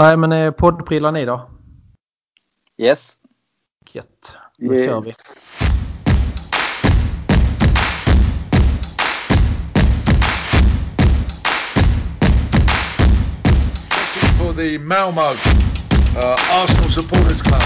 Nej, men är poddprillan i då? Yes. Gött. Då Yes. kör vi. for the Malmo uh, Arsenal Supporters Club.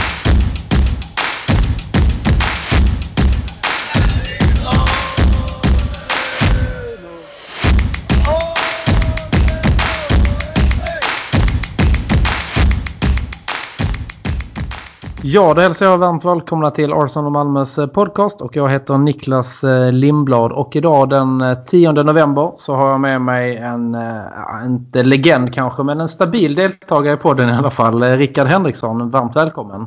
Ja, då hälsar jag varmt välkomna till Arsenal och Malmös eh, podcast och jag heter Niklas eh, Lindblad och idag den eh, 10 november så har jag med mig en, eh, inte legend kanske, men en stabil deltagare i podden i alla fall. Eh, Rickard Henriksson, varmt välkommen.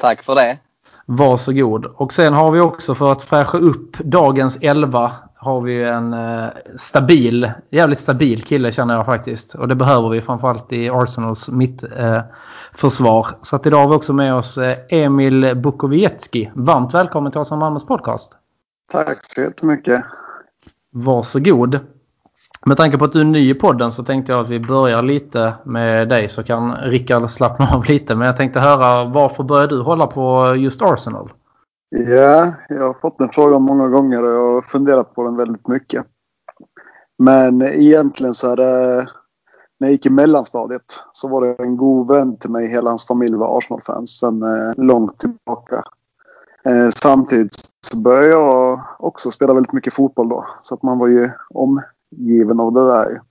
Tack för det. Varsågod. Och sen har vi också för att fräscha upp dagens 11 har vi en eh, stabil, jävligt stabil kille känner jag faktiskt. Och det behöver vi framförallt i Arsenals mittförsvar. Eh, försvar. så att idag har vi också med oss eh, Emil Bukowiecki. Varmt välkommen till oss som Malmös podcast. Tack så jättemycket. Varsågod. Med tanke på att du är ny i podden så tänkte jag att vi börjar lite med dig så kan Rickard slappna av lite. Men jag tänkte höra varför började du hålla på just Arsenal? Ja, jag har fått den frågan många gånger och jag har funderat på den väldigt mycket. Men egentligen så är det... När jag gick i mellanstadiet så var det en god vän till mig. Hela hans familj var Arsenal-fans sedan eh, långt tillbaka. Eh, samtidigt så började jag också spela väldigt mycket fotboll då. Så att man var ju omgiven av det där.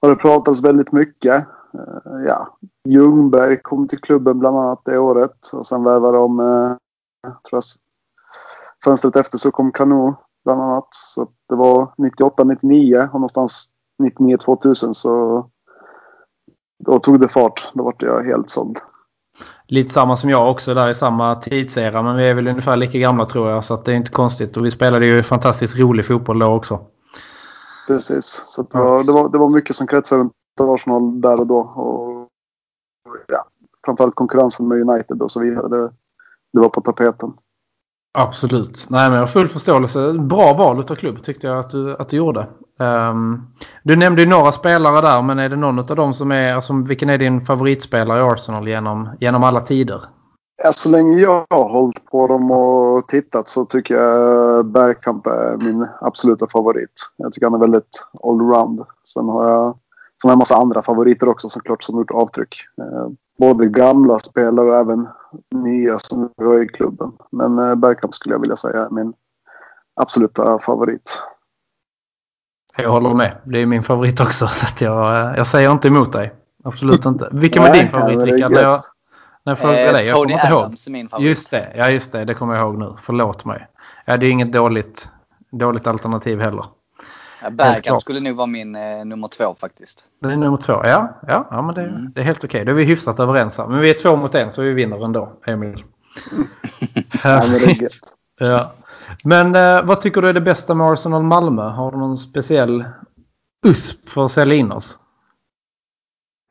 Och det pratades väldigt mycket. Eh, ja, Ljungberg kom till klubben bland annat det året. Och sen värvade de eh, tror jag, fönstret efter så kom Kanu bland annat. Så det var 98, 99 och någonstans 99, 2000 så då tog det fart. Då var jag helt såld. Lite samma som jag också där i samma tidsera. Men vi är väl ungefär lika gamla tror jag. Så det är inte konstigt. Och vi spelade ju fantastiskt rolig fotboll då också. Precis. Så det, var, det, var, det var mycket som kretsade runt Arsenal där och då. Och, ja, framförallt konkurrensen med United och så vidare. Det, det var på tapeten. Absolut. Nej, men jag har full förståelse. Bra val av klubb tyckte jag att du, att du gjorde. Um, du nämnde ju några spelare där, men är det någon av dem som är... Alltså, vilken är din favoritspelare i Arsenal genom, genom alla tider? Ja, så länge jag har hållit på dem och tittat så tycker jag Bergkamp är min absoluta favorit. Jag tycker han är väldigt allround. Sen har jag, sen har jag en massa andra favoriter också såklart som gjort avtryck. Ehm, Eh, både gamla spelare och även nya som är i klubben. Men eh, Bergkamp skulle jag vilja säga är min absoluta favorit. Jag håller med. Det är min favorit också. Så att jag, jag säger inte emot dig. Absolut inte. Vilken var din favorit Rickard? När jag, när jag frågade dig. Jag Tony kommer inte ihåg. Adams är min favorit. Just det. Ja, just det. Det kommer jag ihåg nu. Förlåt mig. Ja, det är inget dåligt, dåligt alternativ heller. Ja, Bergkamp skulle nog vara min eh, nummer två faktiskt. Det är nummer två. Ja, ja, ja men det, Mm. det är helt okej. Då är vi hyfsat överens här. Men vi är två mot en så vi vinner ändå, Emil. Ja, men ja. Men eh, vad tycker du är det bästa med Arsenal Malmö? Har du någon speciell USP för att sälja in oss?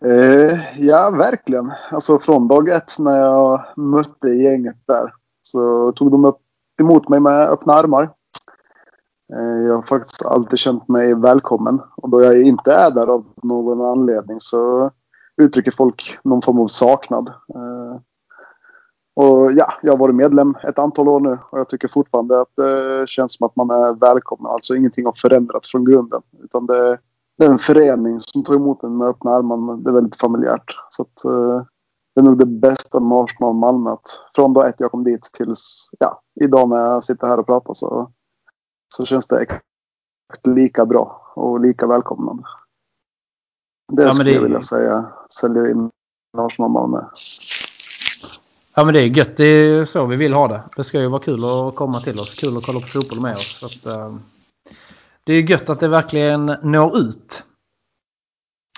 Eh, ja, verkligen. Alltså från dag ett när jag mötte gänget där så tog de upp emot mig med öppna armar. Eh, jag har faktiskt alltid känt mig välkommen och då jag inte är där av någon anledning så uttrycker folk någon form av saknad. Eh, och ja, jag har varit medlem ett antal år nu och jag tycker fortfarande att det känns som att man är välkommen. Alltså ingenting har förändrats från grunden utan det det är en förening som tar emot en med öppna armar. men Det är väldigt familjärt. Så att, eh, det är nog det bästa med Arsenal Malmö. Att från dag ett jag kom dit tills ja, idag när jag sitter här och pratar så, så känns det exakt lika bra och lika välkomnande. Det Ja, skulle det- jag vilja säga säljer in Arsenal Malmö. Ja men det är gött. Det är så vi vill ha det. Det ska ju vara kul att komma till oss. Kul att kolla på fotboll med oss. Så att, eh, det är gött att det verkligen når ut.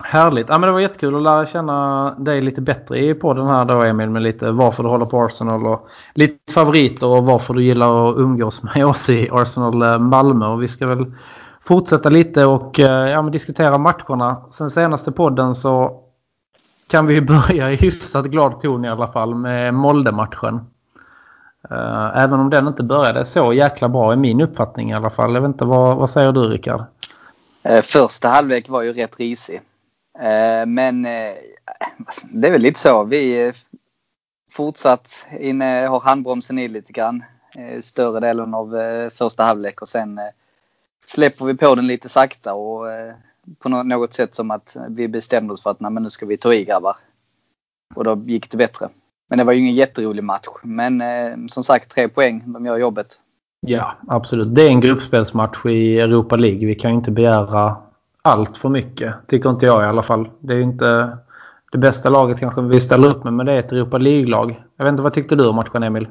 Härligt. Ja, men det var jättekul att lära känna dig lite bättre i podden här då Emil. Med lite varför du håller på Arsenal och lite favoriter och varför du gillar att umgås med oss i Arsenal eh, Malmö. Och vi ska väl fortsätta lite och eh, ja, men diskutera matcherna. Sen senaste podden så kan vi börja i hyfsat glad ton i alla fall med Molde-matchen. Eh, även om den inte började så jäkla bra i min uppfattning i alla fall. Jag vet inte, vad, vad säger du Rickard? Första halvlek var ju rätt risig. Eh, men eh, det är väl lite så. Vi eh, fortsatt inne, har handbromsen i lite grann. Större delen av första halvlek och sen släpper vi på den lite sakta och på något sätt som att vi bestämde oss för att Nej, men nu ska vi ta i grabbar. Och då gick det bättre. Men det var ju ingen jätterolig match. Men eh, som sagt tre poäng, de gör jobbet. Ja, absolut. Det är en gruppspelsmatch i Europa League. Vi kan ju inte begära allt för mycket. Tycker inte jag i alla fall. Det är ju inte det bästa laget kanske vi ställer upp med, men det är ett Europa League-lag. Jag vet inte, vad tyckte du om matchen Emil?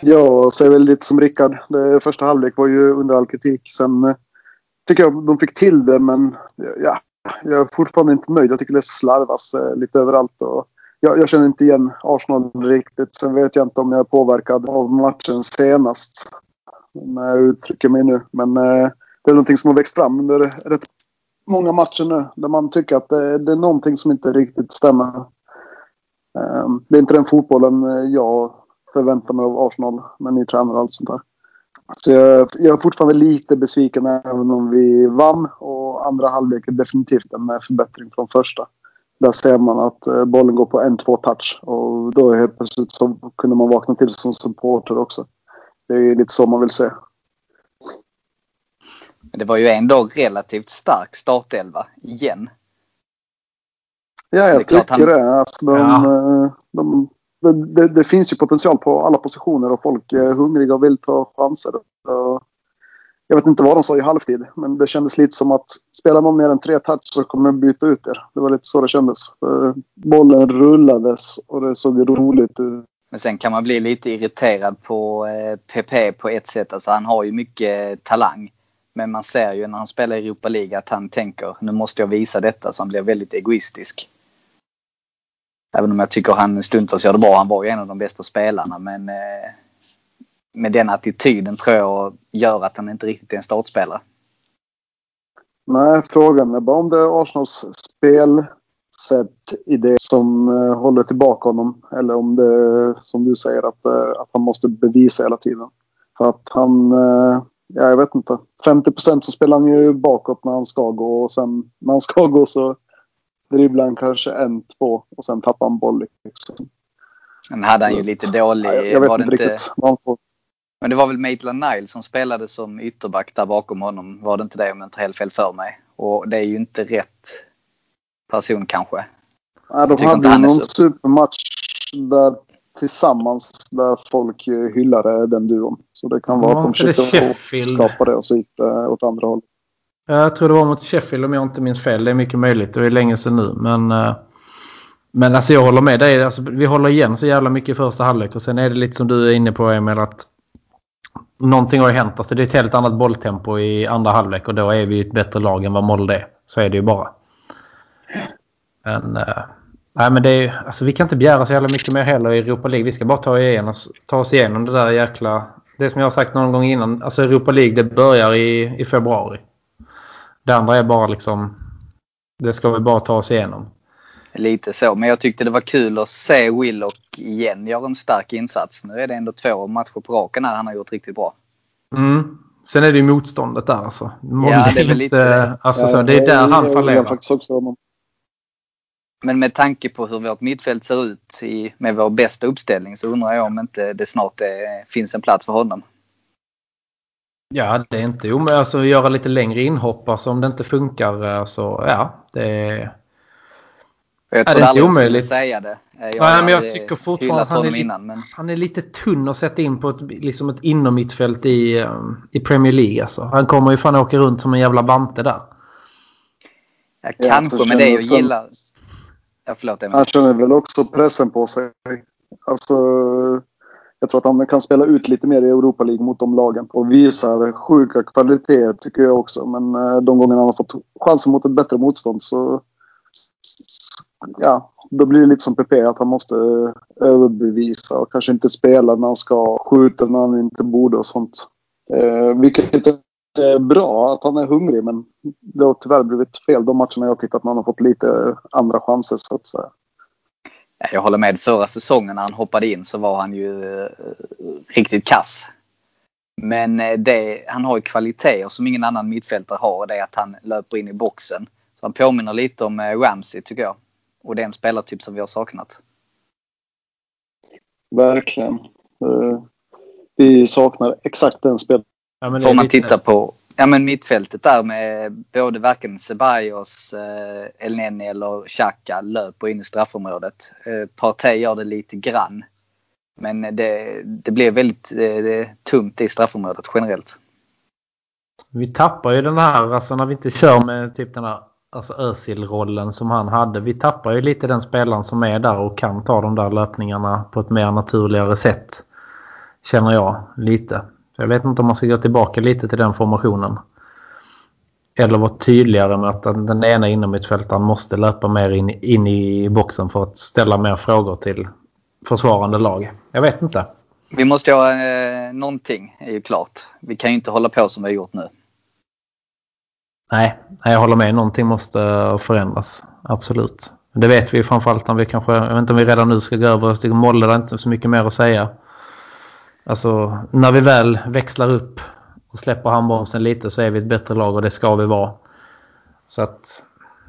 Jag säger väl lite som Rickard. Det första halvlek var ju under all kritik. Sen eh, tycker jag de fick till det, men ja, jag är fortfarande inte nöjd. Jag tycker det slarvas eh, lite överallt. Och jag, jag känner inte igen Arsenal riktigt. Sen vet jag inte om jag är påverkad av matchen senast. När jag uttrycker mig nu. Men eh, det är någonting som har växt fram under rätt många matcher nu. Där man tycker att det, det är någonting som inte riktigt stämmer. Ehm, det är inte den fotbollen eh, jag förväntar mig av Arsenal med ny tränare och allt sånt där. Så jag, jag är fortfarande lite besviken även om vi vann och andra halvlek är definitivt en eh, förbättring från första. Där ser man att eh, bollen går på en, två touch och då helt plötsligt så kunde man vakna till som supporter också. Det är lite så man vill se. Men det var ju ändå relativt stark startelva igen. Ja, Det jag klart tycker han- det. Alltså, de, Ja. eh, de, det, det, det finns ju potential på alla positioner och folk är hungriga och vill ta chanser. Jag vet inte vad de sa i halvtid, men det kändes lite som att spelar någon mer än tre touch så kommer de byta ut er. Det var lite så det kändes. Bollen rullades och det såg roligt ut. Men sen kan man bli lite irriterad på eh, PP på ett sätt. Alltså han har ju mycket talang. Men man ser ju när han spelar i Europa League att han tänker nu måste jag visa detta så han blir väldigt egoistisk. Även om jag tycker han stundtals gör det bra. Han var ju en av de bästa spelarna men eh, med den attityden tror jag gör att han inte riktigt är en startspelare. Nej, frågan är bara om det är Arsenals spelsätt i det som eh, håller tillbaka honom. Eller om det är som du säger att, eh, att han måste bevisa hela tiden. För att han, eh, ja jag vet inte. 50% så spelar han ju bakåt när han ska gå och sen när han ska gå så dribblar han kanske en, två och sen tappar han boll. Liksom. Men hade han ju lite dålig. Ja, jag, vet var det inte inte, riktigt. får. men det var väl Maitland Nile som spelade som ytterback där bakom honom. Var det inte det om jag inte helt fel för mig. Och det är ju inte rätt person kanske. Ja, de hade inte ju någon så- supermatch där tillsammans där folk hyllade den duon. Så det kan vara Ja, att de försökte skapa det och så gick det åt andra hållet. Jag tror det var mot Sheffield om jag inte minns fel. Det är mycket möjligt. Det är länge sedan nu. Men, eh, men alltså jag håller med dig. Alltså, vi håller igen så jävla mycket i första halvlek. Och sen är det lite som du är inne på Emil. Att någonting har ju hänt. Alltså, det är ett helt annat bolltempo i andra halvlek. Och då är vi ett bättre lag än vad Molde är. Så är det ju bara. Men, eh, nej, men det är, alltså, vi kan inte begära så jävla mycket mer heller i Europa League. Vi ska bara ta, igen ta oss igenom det där jäkla... Det som jag har sagt någon gång innan. Alltså Europa League det börjar i, i februari. Det andra är bara liksom... Det ska vi bara ta oss igenom. Lite så. Men jag tyckte det var kul att se Willock igen göra en stark insats. Nu är det ändå två matcher på raken här han har gjort riktigt bra. Mm. Sen är det ju motståndet där alltså. Ja, det är väl lite. Alltså, så, det är där han jag fallerar. faktiskt också. Men med tanke på hur vårt mittfält ser ut i, med vår bästa uppställning så undrar jag om inte det snart är, finns en plats för honom. Ja, det är inte omöjligt. Alltså göra lite längre inhopp. Alltså om det inte funkar eh, så ja. Det är... Och Jag Ja, det är trodde inte aldrig jag skulle omöjligt. säga det. Jag Nej, men jag tycker fortfarande att han är innan. Men Han är lite tunn att sätta in på ett, liksom ett inommittfält i, eh, i Premier League. Alltså. Han kommer ju fan åka runt som en jävla bante där. ja, kanske med det jag gillar. Ja, förlåt Emil. Han känner väl också pressen på sig. Alltså, jag tror att han kan spela ut lite mer i Europa League mot de lagen. Och visar sjuka kvaliteter tycker jag också. Men eh, de gånger han har fått chansen mot ett bättre motstånd så... Ja, då blir det lite som PP att han måste eh, överbevisa och kanske inte spela när han ska skjuta när han inte borde och sånt. Eh, vilket är bra att han är hungrig men det har tyvärr blivit fel de matcherna jag har tittat när han har fått lite andra chanser så att säga. Ja, Jag håller med. Förra säsongen när han hoppade in så var han ju eh, riktigt kass. Men eh, det, han har ju kvaliteter som ingen annan mittfältare har. Det är att han löper in i boxen. Så Han påminner lite om eh, Ramsey tycker jag. Och det är en spelartyp som vi har saknat. Verkligen. Eh, Vi saknar exakt den spelaren. Ja, Får man lite- titta på ja, men mittfältet där med både varken Ceballos, eh, Elneny eller Xhaka löper in i straffområdet. Eh, Partey gör det lite grann. Men det, det blir väldigt eh, tungt i straffområdet generellt. Vi tappar ju den här, alltså när vi inte kör med typ den här alltså Özil-rollen som han hade. Vi tappar ju lite den spelaren som är där och kan ta de där löpningarna på ett mer naturligare sätt. Känner jag lite. Så Jag vet inte om man ska gå tillbaka lite till den formationen. Eller vara tydligare med att den ena innermittfältaren måste löpa mer in, in i boxen för att ställa mer frågor till försvarande lag. Jag vet inte. Vi måste göra eh, någonting, är ju klart. Vi kan ju inte hålla på som vi har gjort nu. Nej, jag håller med. Någonting måste förändras. Absolut. Det vet vi framförallt när vi kanske, jag vet inte om vi redan nu ska gå över till Molle, det är inte så mycket mer att säga. Alltså när vi väl växlar upp och släpper handbromsen lite så är vi ett bättre lag och det ska vi vara. Så att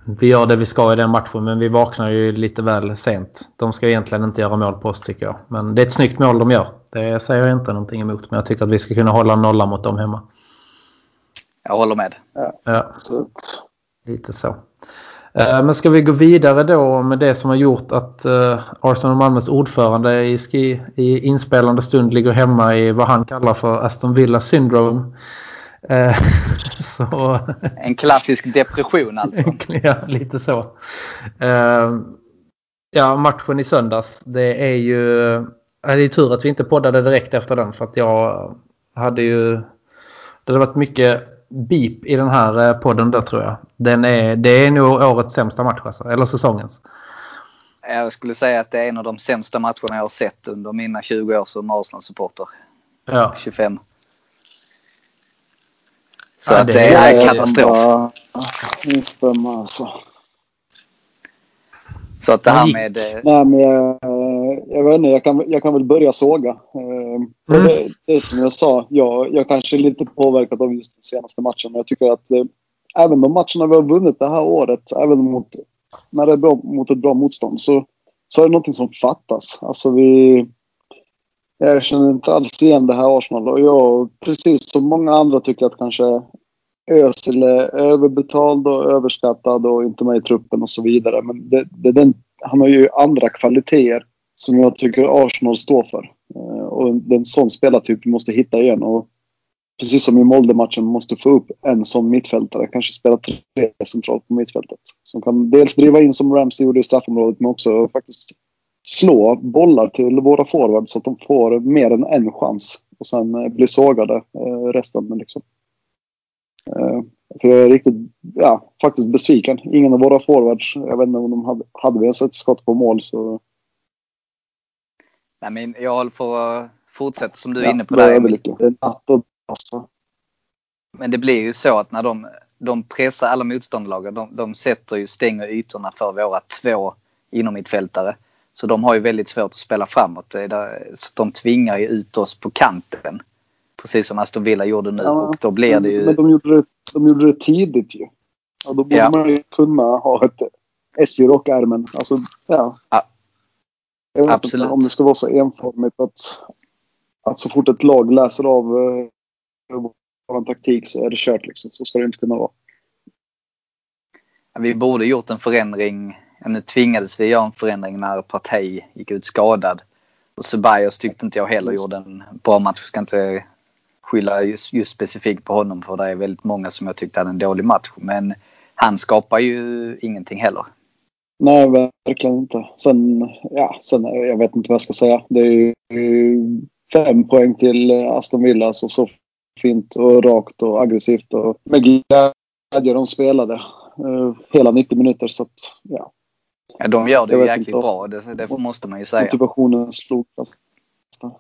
vi gör det vi ska i den matchen men vi vaknar ju lite väl sent. De ska egentligen inte göra mål på oss tycker jag. Men det är ett snyggt mål de gör. Det säger jag inte någonting emot men jag tycker att vi ska kunna hålla nollan mot dem hemma. Jag håller med. Ja. Att, Lite så. Eh, Men ska vi gå vidare då med det som har gjort att eh, Arsenal Malmös ordförande i, ski, i inspelande stund ligger hemma i vad han kallar för Aston Villa syndrome. Eh, Så En klassisk depression alltså. ja, lite så. Ja, matchen i söndags. Det är ju... Det är tur att vi inte poddade direkt efter den för att jag hade ju... Det hade varit mycket beep i den här eh, podden där tror jag. Den är, det är nog årets sämsta match alltså, eller säsongens. Jag skulle säga att det är en av de sämsta matcherna jag har sett under mina 20 år som Arsenal-supporter. Ja, 25. Så Ja, att det är- är jag katastrof. bara Instämma alltså. Så att det här med... eh, Nej, men jag, jag vet inte, jag kan, jag kan väl börja såga. Eh, och Mm. Det, det som jag sa, jag, jag kanske är lite påverkad av just den senaste matchen. Men jag tycker att eh, även de matcherna vi har vunnit det här året, även mot, när det är bra, mot ett bra motstånd, så, så är det någonting som fattas. Alltså vi... Jag känner inte alls igen det här Arsenal och jag, precis som många andra, tycker att kanske Özil är överbetald och överskattad och inte med i truppen och så vidare. Men det, det, den, han har ju andra kvaliteter som jag tycker Arsenal står för. Eh, och det är en sån spelartyp vi måste hitta igen. Och precis som i Molde-matchen måste få upp en sån mittfältare. Kanske spela tre centralt på mittfältet. Som kan dels driva in som Ramsey gjorde i straffområdet men också faktiskt slå bollar till våra forwards så att de får mer än en chans. Och sen eh, bli sågade eh, resten. Liksom. Eh, För jag är riktigt, ja, faktiskt besviken. Ingen av våra forwards, jag vet inte om de hade, hade vi ens ett skott på mål så... Nej, men jag att fortsätta som du är ja, inne på där är det alltså. Men det blir ju så att när de, de pressar alla motståndarlagen, de, de sätter ju, stänger ytorna för våra två inomhittfältare. Så de har ju väldigt svårt att spela framåt. Så de tvingar ju ut oss på kanten. Precis som Aston Villa gjorde nu. Ja, och då blir det ju... Men de gjorde det, de gjorde det tidigt ju. Ja, då borde Ja. man ju kunna ha ett S i rockärmen. Alltså, ja. Ja. Jag vet Absolut. inte om det ska vara så enformigt att, att så fort ett lag läser av eh, vår taktik så är det kört liksom. Så ska det inte kunna vara. Vi borde gjort en förändring. Ja, nu tvingades vi göra en förändring när Partey gick ut skadad. Och Ceballos tyckte inte jag heller gjorde en bra match. Ska inte skylla just, just specifikt på honom för det är väldigt många som jag tyckte hade en dålig match. Men han skapar ju ingenting heller. Nej, verkligen inte. Sen, ja, sen, jag vet inte vad jag ska säga. Det är ju fem poäng till Aston Villa. Så, så fint och rakt och aggressivt och med glädje de spelade. eh, hela 90 minuter. Så att, ja, Ja, de gör det jäkligt inte. bra. Det, det måste man ju säga. motivationen slog.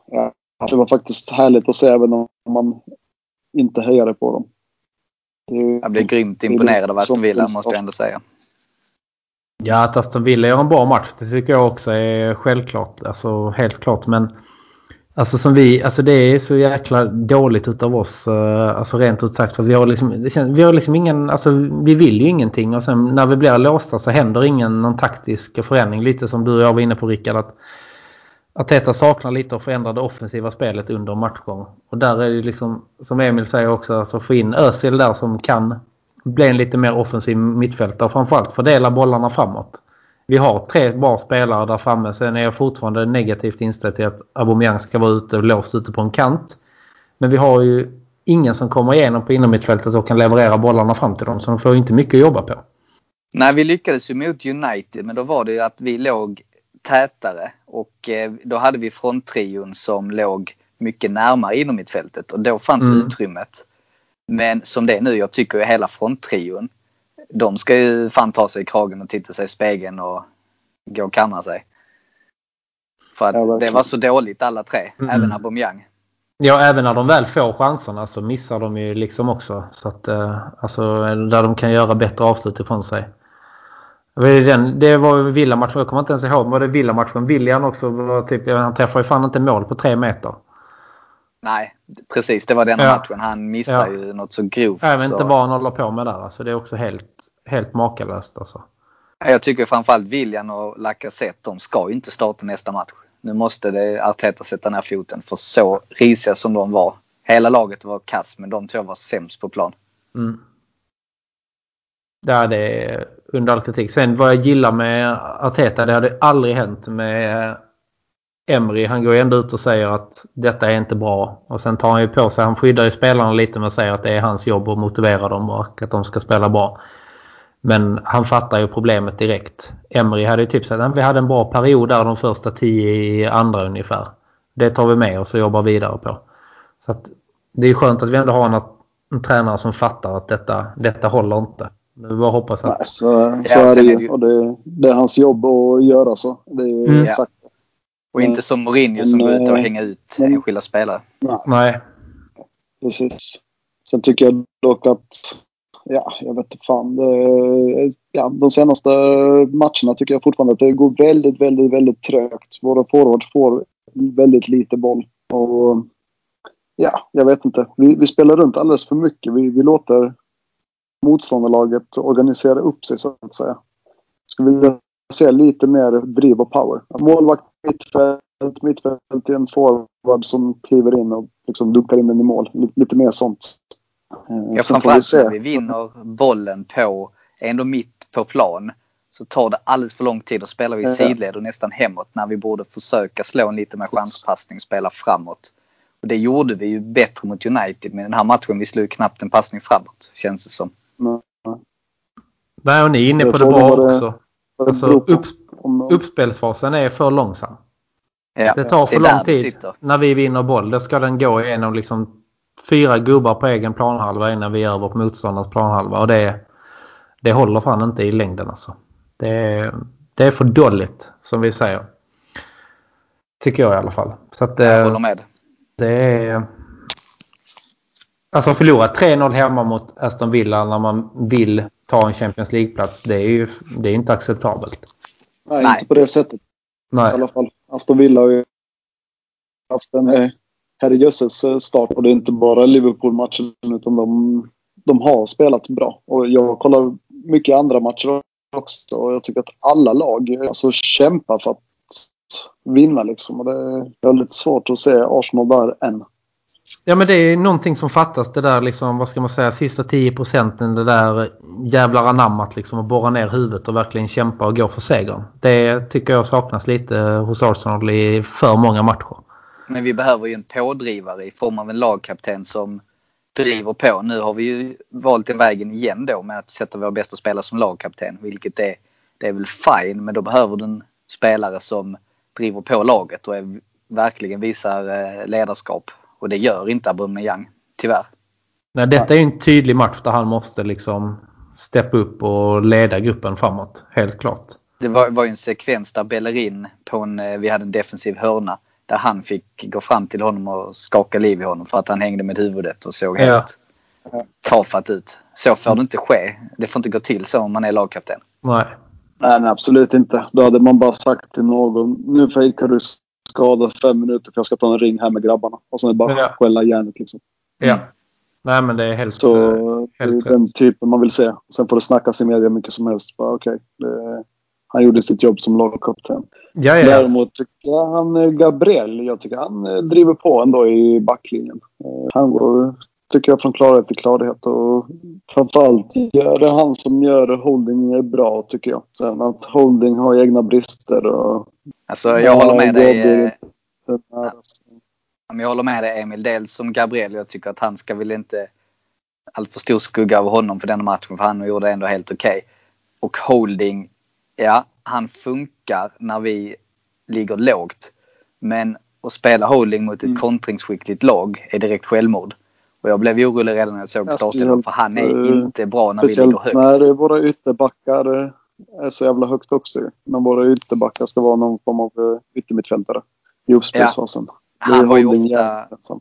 Ja, det var faktiskt härligt att se även om man inte hejade på dem. Det Jag blev grymt imponerad av Aston som Villa måste jag ändå säga. Ja, att Aston Villa gör en bra match det tycker jag också är självklart. Alltså helt klart. Men Alltså som vi, alltså det är så jäkla dåligt utav oss, uh, alltså rent ut sagt. För vi har liksom, det känns, vi har liksom ingen, alltså vi vill ju ingenting och sen när vi blir låsta så händer ingen någon taktisk förändring. Lite som du och jag var inne på Rickard, att Arteta saknar lite att förändra det offensiva spelet under matchgång. Och där är det liksom, som Emil säger också, alltså få in Özil där som kan bli en lite mer offensiv mittfältare och framförallt fördela bollarna framåt. Vi har tre bra spelare där framme. Sen är jag fortfarande negativt inställd till att Aubameyang ska vara ute och låst ute på en kant. Men vi har ju ingen som kommer igenom på innermittfältet och kan leverera bollarna fram till dem. Så de får ju inte mycket att jobba på. Nej, vi lyckades ju mot United men då var det ju att vi låg tätare och eh, då hade vi fronttrion som låg mycket närmare innermittfältet och då fanns mm. utrymmet. Men som det är nu, jag tycker ju hela fronttrion de ska ju fan ta sig i kragen och titta sig i spegeln och gå och kamma sig. För att ja, det var så dåligt alla tre, mm. även Aubameyang. Ja, även när de väl får chanserna så missar de ju liksom också. Så att, eh, alltså, där de kan göra bättre avslut ifrån sig. Den, det var Villa-matchen, jag kommer inte ens ihåg, var det Villa-matchen? William också, var typ, han träffar ju fan inte mål på tre meter. Nej, precis. Det var den ja. matchen. Han missar ja. ju något så grovt. Jag vet inte vad han håller på med där. Alltså, det är också helt, helt makalöst. Alltså. Jag tycker framförallt William och Lacazette, de ska ju inte starta nästa match. Nu måste det Arteta sätta ner foten för så risiga som de var. Hela laget var kass men de två var sämst på plan. Mm. Det är under all kritik. Sen vad jag gillar med Arteta, det hade aldrig hänt med Emry han går ju ändå ut och säger att detta är inte bra. Och sen tar han ju på sig, han skyddar ju spelarna lite med att säga att det är hans jobb att motivera dem och att de ska spela bra. Men han fattar ju problemet direkt. Emry hade ju typ sagt att vi hade en bra period där de första tio i andra ungefär. Det tar vi med oss och jobbar vidare på. Så att det är skönt att vi ändå har en, en tränare som fattar att detta, detta håller inte. Nu bara hoppas att... Nej, så, så är det ju. Och det, det, är hans jobb att göra så. Det är ju mm. exakt och inte som Mourinho som går ut och hänger ut enskilda spelare. Nej. Precis. Sen tycker jag dock att, ja, jag vet inte fan. Det, ja, de senaste matcherna tycker jag fortfarande att det går väldigt, väldigt, väldigt trögt. Våra forwards får väldigt lite boll. Och ja, jag vet inte. Vi, vi spelar runt alldeles för mycket. Vi, vi låter motståndarlaget organisera upp sig så att säga. Skulle vilja se lite mer driv och power. Målvakt mittfält, mittfält till en forward som kliver in och liksom dunkar in den i mål. Lite, lite mer sånt. Eh, ja, framförallt när vi vinner bollen på, ändå mitt på plan, så tar det alldeles för lång tid att spela vid sidled och nästan hemåt när vi borde försöka slå en lite med chanspassning och spela framåt. Och det gjorde vi ju bättre mot United med den här matchen. Vi slog knappt en passning framåt, känns det som. Nej, och ni är inne på det bra också. Alltså, upp, uppspelsfasen är för långsam. Ja, det tar för det lång tid. När vi vinner boll, då ska den gå igenom liksom fyra gubbar på egen planhalva innan vi gör vårt motståndars planhalva. Och det, det håller fan inte i längden alltså. Det är, det är för dåligt som vi säger. Tycker jag i alla fall. Så att, jag håller med. Det är... Alltså förlora 3-0 hemma mot Aston Villa när man vill ta en Champions League-plats. Det är ju det är inte acceptabelt. Nej, Nej, inte på det sättet. Nej. I alla fall. Aston Villa har ju haft en eh, herrejösses eh, start och det är inte bara Liverpool-matchen utan de, de har spelat bra. Och jag kollar mycket andra matcher också och jag tycker att alla lag alltså, kämpar för att vinna liksom. Och det är lite svårt att se Arsenal där än. Ja men det är någonting som fattas det där liksom, vad ska man säga, sista 10 procenten det där jävlar anammat liksom att borra ner huvudet och verkligen kämpa och gå för segern. Det tycker jag saknas lite hos Arsenal i för många matcher. Men vi behöver ju en pådrivare i form av en lagkapten som driver på. Nu har vi ju valt den vägen igen då med att sätta vår bästa spelare som lagkapten, vilket är, det är väl fine, men då behöver du en spelare som driver på laget och är, verkligen visar eh, ledarskap och det gör inte Aubameyang, tyvärr. Nej, detta är en tydlig match där han måste liksom steppa upp och leda gruppen framåt. Helt klart. Det var, var ju en sekvens där Bellerin på en, eh, vi hade en defensiv hörna. Där han fick gå fram till honom och skaka liv i honom för att han hängde med huvudet och såg helt ja. tafatt ut. Så får det inte ske. Det får inte gå till så om man är lagkapten. Nej. Nej, nej absolut inte. Då hade man bara sagt till någon, nu fejkar du skadad fem minuter för jag ska ta en ring här med grabbarna. Och sen är det bara Ja. skälla järnet liksom. Ja. Nej men det är helt, Så eh, det är helt den typen man vill se. Sen får det snackas i media mycket som helst. Bara, okej, det- han gjorde sitt jobb som lagkapten. Ja, ja. Däremot tycker jag han, eh, Gabriel, jag tycker han eh, driver på ändå i backlinjen. Han går, tycker jag, från klarhet till klarhet. Och framförallt är det han som gör Holding bra, tycker jag. Sen att Holding har egna brister och... Alltså jag håller med dig. eh, jag håller med dig Emil. Dels som Gabriel. Jag tycker att han ska väl inte allt för stor skugga över honom för den matchen. För han gjorde ändå helt okej. Och Holding, ja han funkar när vi ligger lågt. Men att spela Holding mot ett Mm. kontringsskickligt lag är direkt självmord. Och jag blev orolig redan när jag såg startelvan för han är speciellt, inte bra när vi ligger Speciellt högt. när våra ytterbackar är så jävla högt också. När våra ytterbackar ska vara någon form av eh, yttermittfältare i uppspelsfasen. Är Han var ju ofta, ensam.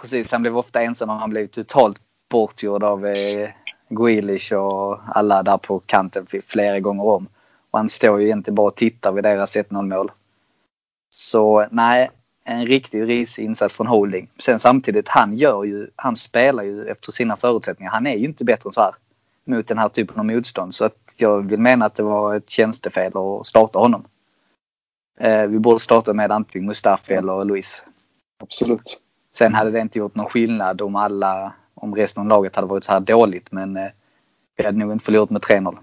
precis, han blev ofta ensam och han blev totalt bortgjord av eh, Grealish och alla där på kanten flera gånger om. Och han står ju egentligen bara och tittar vid deras 1-0 mål. Så nej, en riktigt risig insats från Holding. Sen samtidigt, han gör ju, han spelar ju efter sina förutsättningar. Han är ju inte bättre än så här mot den här typen av motstånd. Så att jag vill mena att det var ett tjänstefel att starta honom. Eh, vi borde starta med antingen Mustafi eller Luis. Absolut. Sen hade det inte gjort någon skillnad om alla, om resten av laget hade varit så här dåligt. Men eh, vi hade nog inte förlorat med 3-0.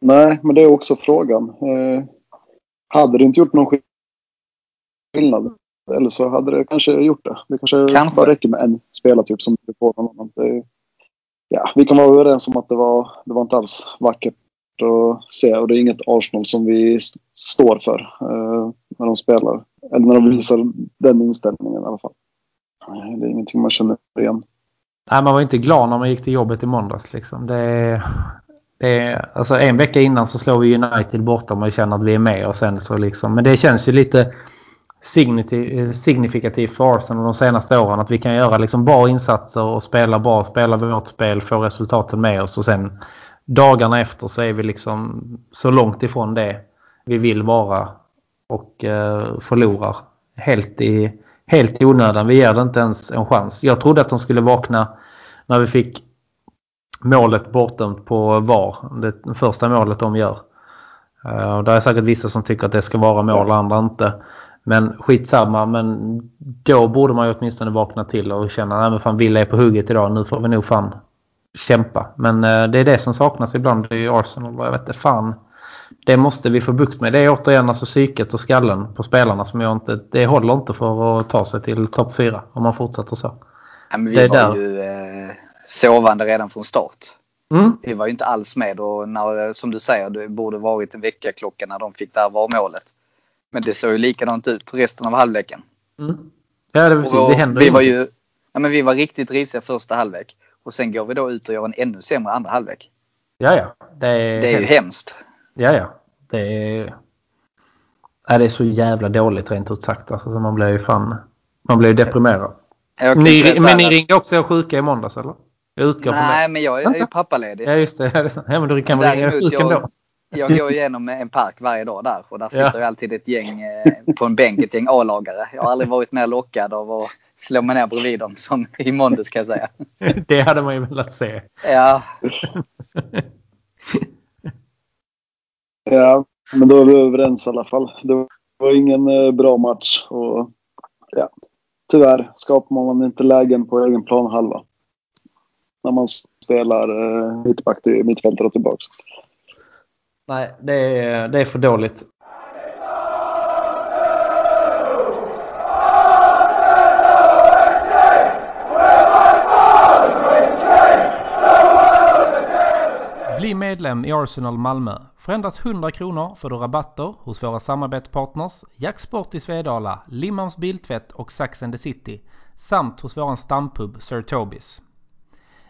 Nej, men det är också frågan. Eh, hade det inte gjort någon skillnad? Eller så hade det kanske gjort det. Det kanske, Kanske. bara räcker med en spelartyp som du får någon annan. Det, ja, vi kan vara överens om att det var, det var inte alls vackert att se. Och det är inget Arsenal som vi står för eh, när de spelar. Eller när de visar den inställningen i alla fall. Det är ingenting man känner igen. Nej, man var inte glad när man gick till jobbet i måndags. Liksom. Det, det, alltså en vecka innan så slår vi United borta och man känner att vi är med. Och sen så liksom, men det känns ju lite Eh, signifikativt för Arsenal de senaste åren. Att vi kan göra liksom bra insatser och spela bra, spela vårt spel, få resultaten med oss. Och sen dagarna efter så är vi liksom så långt ifrån det vi vill vara. Och eh, förlorar helt i, helt i onödan. Vi ger det inte ens en chans. Jag trodde att de skulle vakna när vi fick målet bortdömt på VAR. Det första målet de gör. Eh, och det är säkert vissa som tycker att det ska vara mål och andra inte. Men skitsamma. Men då borde man ju åtminstone vakna till och känna att fan Villa är på hugget idag. Nu får vi nog fan kämpa. Men eh, det är det som saknas ibland i Arsenal. Och jag vet inte fan. Det måste vi få bukt med. Det är återigen alltså psyket och skallen på spelarna som jag inte... Det håller inte för att ta sig till topp 4 om man fortsätter så. Ja, men vi Det är var där. ju eh, sovande redan från start. Mm. Vi var ju inte alls med och när, som du säger, det borde varit en veckaklocka när de fick det här var-målet. Men det såg ju likadant ut resten av halvleken. Mm. Ja, det, precis. Och det händer vi var ju ja, men vi var riktigt risiga första halvlek. Och sen går vi då ut och gör en ännu sämre andra halvlek. Ja, ja. Det är, Det är ju hemskt. Ja, ja. Det är... Ja, det är så jävla dåligt rent ut sagt. Alltså, så man blir ju fan... Man blir ju deprimerad. Ni, men ni ringde också sjuka i måndags eller? Jag utgår från Nej, det. men jag är ju pappaledig. Ja, just det. Ja, det är sant. ja, men du kan väl ringa sjuk ändå? Jag, går igenom en park varje dag där och där sitter Ja. ju alltid ett gäng eh, på en bänk, ett gäng A-lagare. Jag har aldrig varit mer lockad av att slå mig ner bredvid dem som i måndags kan jag säga. Det hade man ju velat se. Ja, Ja, men då är vi överens i alla fall. Det var ingen eh, bra match. Och, ja, tyvärr skapar man inte lägen på egen planhalva. När man spelar eh, mittback till mittfältare och tillbaka. Nej, det är, det är för dåligt. Bli medlem i Arsenal Malmö. För endast 100 kronor får du rabatter hos våra samarbetspartners Jacksport i Svedala, Limmans Biltvätt och Sax and the City samt hos våran stampub Sir Tobis.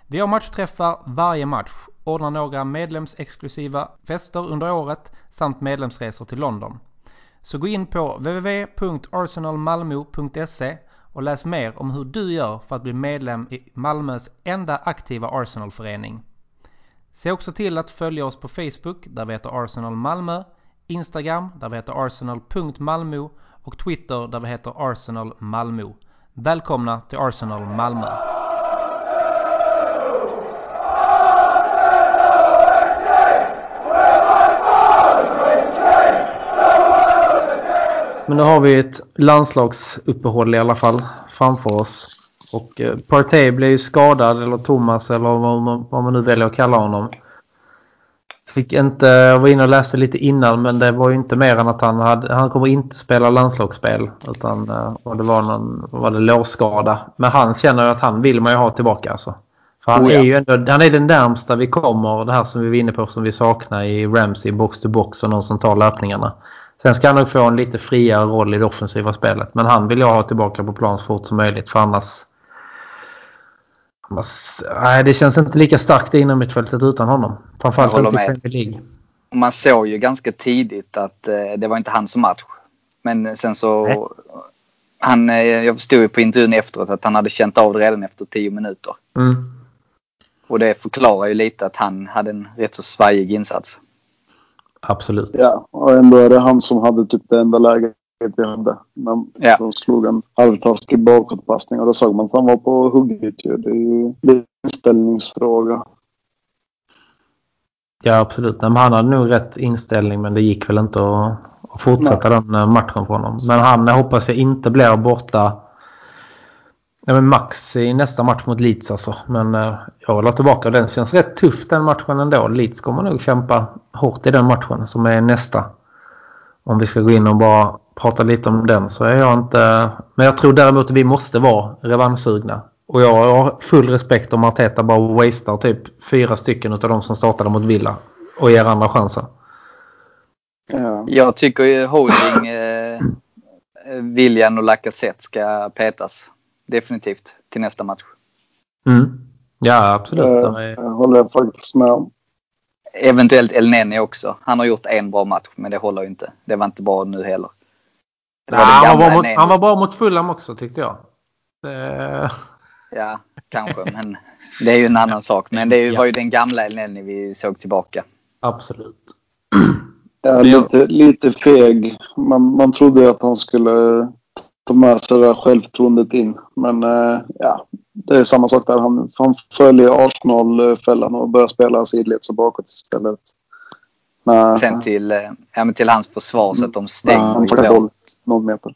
Vi har matchträffar varje match, ordnar några medlemsexklusiva fester under året samt medlemsresor till London. Så gå in på www.arsenalmalmo.se och läs mer om hur du gör för att bli medlem i Malmös enda aktiva Arsenalförening. Se också till att följa oss på Facebook där vi heter Arsenal Malmö, Instagram där vi heter arsenal.malmo och Twitter där vi heter Arsenal Malmö. Välkomna till Arsenal Malmö! Men nu har vi ett landslagsuppehåll i alla fall framför oss. Och eh, Partey blev ju skadad, eller Thomas eller vad man, vad man nu väljer att kalla honom. Fick inte, jag var inne och läste lite innan men det var ju inte mer än att han, hade, han kommer inte spela landslagsspel. Utan eh, och det var någon var det lårskada. Men han känner att han vill man ju ha tillbaka alltså. För han Oh ja. är ju ändå, han är den närmsta vi kommer det här som vi var inne på som vi saknar i Ramsey box to box och någon som tar löpningarna. Sen ska han nog få en lite friare roll i det offensiva spelet. Men han vill jag ha tillbaka på plan så fort som möjligt för annars... annars nej, det känns inte lika starkt inom mittfältet utan honom. Framförallt inte i. Premier League. Man såg ju ganska tidigt att eh, det var inte hans match. Men sen så... Nej. Han, eh, jag förstod ju på intervjun efteråt att han hade känt av det redan efter 10 minuter. Mm. Och det förklarar ju lite att han hade en rätt så svajig insats. Absolut. Ja, och ändå är det han som hade typ det enda läget vi hade. När Ja. de slog en halvtaskig bakåtpassning och då såg man att han var på hugget ju. Det är ju en inställningsfråga. Ja absolut. Nej, men han hade nog rätt inställning men det gick väl inte att, att fortsätta den eh, matchen för honom. Men han hoppas jag inte blir borta ja, men max i nästa match mot Leeds alltså. Men eh, jag ha tillbaka den. känns rätt tuff den matchen ändå. Leeds kommer nog kämpa hårt i den matchen som är nästa. Om vi ska gå in och bara prata lite om den så är jag inte... Men jag tror däremot att vi måste vara revanschsugna. Och jag har full respekt om Arteta bara wastear typ fyra stycken av de som startade mot Villa. Och ger andra chansen. Ja. Jag tycker ju Holding, eh, William och Lacazette ska petas. Definitivt till nästa match. Mm. Ja absolut. Eh, Det håller jag faktiskt med om. Eventuellt El Neni också. Han har gjort en bra match men det håller ju inte. Det var inte bra nu heller. Det han, var mot, han var bra mot Fulham också tyckte jag. Det, Ja, kanske. Men det är ju en annan sak. Men det är ju- Ja. var ju den gamla El Neni vi såg tillbaka. absolut. Ja, lite, lite feg. Man, man trodde att han skulle ta med sig det där självförtroendet in. Men eh, ja, det är samma sak där. Han, han följer Arsenal-fällan och börjar spela sidleds och bakåt istället. Nej, Sen till, eh, ja, men till hans försvar så att de stänger, han ju vårt, någon meter.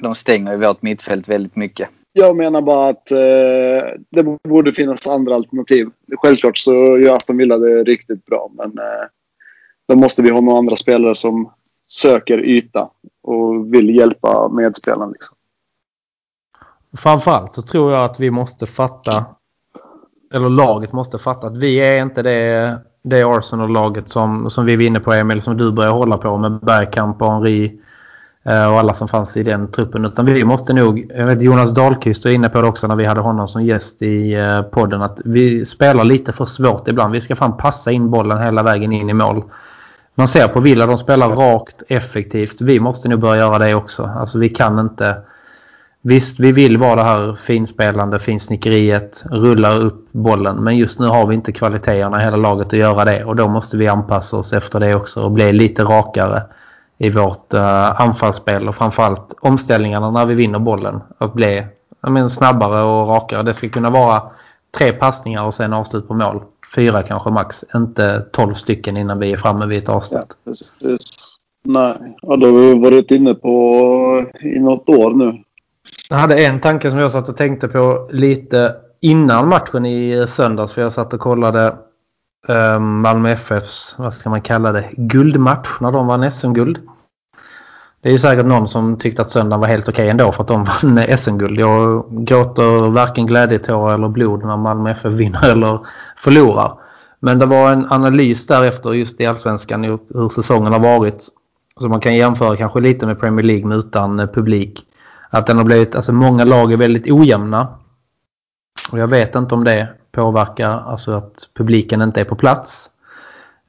de stänger ju vårt mittfält väldigt mycket. Jag menar bara att eh, det borde finnas andra alternativ. Självklart så gör Aston Villa det riktigt bra, men eh, då måste vi ha några andra spelare som söker yta och vill hjälpa medspelaren. Liksom. Framförallt så tror jag att vi måste fatta, eller laget måste fatta att vi är inte det, det Arsenal-laget som, som vi var inne på Emil, som du börjar hålla på med Bergkamp och Henri eh, och alla som fanns i den truppen. Utan vi måste nog, jag vet Jonas Dahlqvist var inne på det också när vi hade honom som gäst i eh, podden, att vi spelar lite för svårt ibland. Vi ska fan passa in bollen hela vägen in i mål. Man ser på Villa, de spelar rakt, effektivt. Vi måste nog börja göra det också. Alltså vi kan inte... Visst, vi vill vara det här finspelande, finsnickeriet, rulla upp bollen. Men just nu har vi inte kvaliteterna i hela laget att göra det. Och då måste vi anpassa oss efter det också och bli lite rakare i vårt uh, anfallsspel. Och framförallt omställningarna när vi vinner bollen. Att bli menar, snabbare och rakare. Det ska kunna vara tre passningar och sen avslut på mål. Fyra kanske max. Inte tolv stycken innan vi är framme vid ett avslut. Ja, precis. Nej, ja, då har vi varit inne på i något år nu. Jag hade en tanke som jag satt och tänkte på lite innan matchen i söndags. För jag satt och kollade eh, Malmö FFs, vad ska man kalla det, guldmatch när de vann SM-guld. Det är ju säkert någon som tyckte att söndagen var helt okej ändå för att de vann SM-guld. Jag gråter varken glädjetårar eller blod när Malmö FF vinner eller förlorar. Men det var en analys därefter just i Allsvenskan hur hur säsongen har varit. Så man kan jämföra kanske lite med Premier League med utan eh, publik. Att den har blivit, alltså många lag är väldigt ojämna. Och jag vet inte om det påverkar alltså att publiken inte är på plats.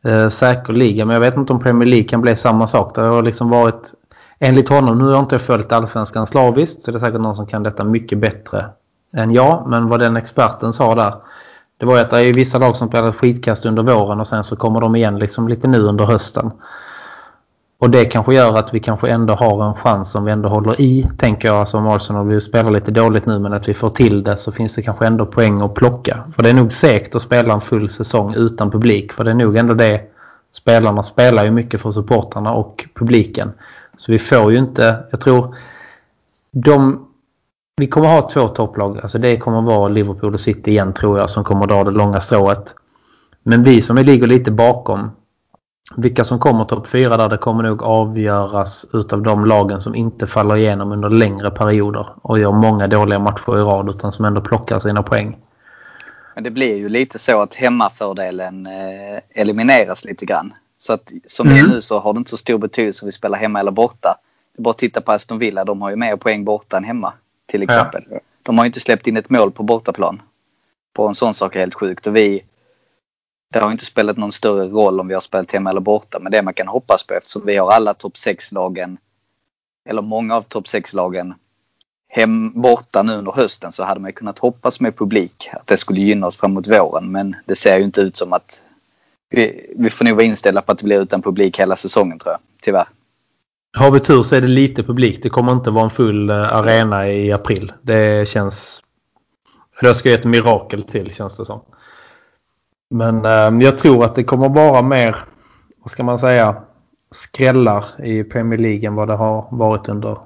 Eh, säkerligen, men jag vet inte om Premier League kan bli samma sak. Det har liksom varit, enligt honom, nu har jag inte följt Allsvenskan slaviskt så det är säkert någon som kan detta mycket bättre än jag. Men vad den experten sa där, det var ju att det är vissa lag som spelar skitkast under våren och sen så kommer de igen liksom lite nu under hösten. Och det kanske gör att vi kanske ändå har en chans om vi ändå håller i, tänker jag. Alltså om Arsenal vill spela lite dåligt nu men att vi får till det så finns det kanske ändå poäng att plocka. För det är nog säkert att spela en full säsong utan publik. För det är nog ändå det spelarna spelar ju mycket för supportrarna och publiken. Så vi får ju inte, jag tror de vi kommer ha två topplag. Alltså det kommer vara Liverpool och City igen tror jag som kommer dra det långa strået. Men vi som ligger lite bakom. Vilka som kommer topp fyra där det kommer nog avgöras utav de lagen som inte faller igenom under längre perioder och gör många dåliga matcher i rad utan som ändå plockar sina poäng. Men det blir ju lite så att hemmafördelen eh, elimineras lite grann. Så att som mm. det är nu så har det inte så stor betydelse om vi spelar hemma eller borta. Det är bara att titta på Aston Villa. De har ju mer poäng borta än hemma. Till exempel. Ja. De har ju inte släppt in ett mål på bortaplan. På en sån sak är helt sjukt. Och vi, det har inte spelat någon större roll om vi har spelat hemma eller borta. Men det man kan hoppas på eftersom vi har alla topp 6-lagen, eller många av topp 6-lagen hem, borta nu under hösten så hade man kunnat hoppas med publik att det skulle gynna oss framåt våren. Men det ser ju inte ut som att vi, vi får nog vara inställda på att det blir utan publik hela säsongen tror jag. Tyvärr. Har vi tur så är det lite publik. Det kommer inte vara en full eh, arena i april. Det känns... Det ska ge ett mirakel till känns det som. Men eh, jag tror att det kommer vara mer, vad ska man säga, skrällar i Premier League än vad det har varit under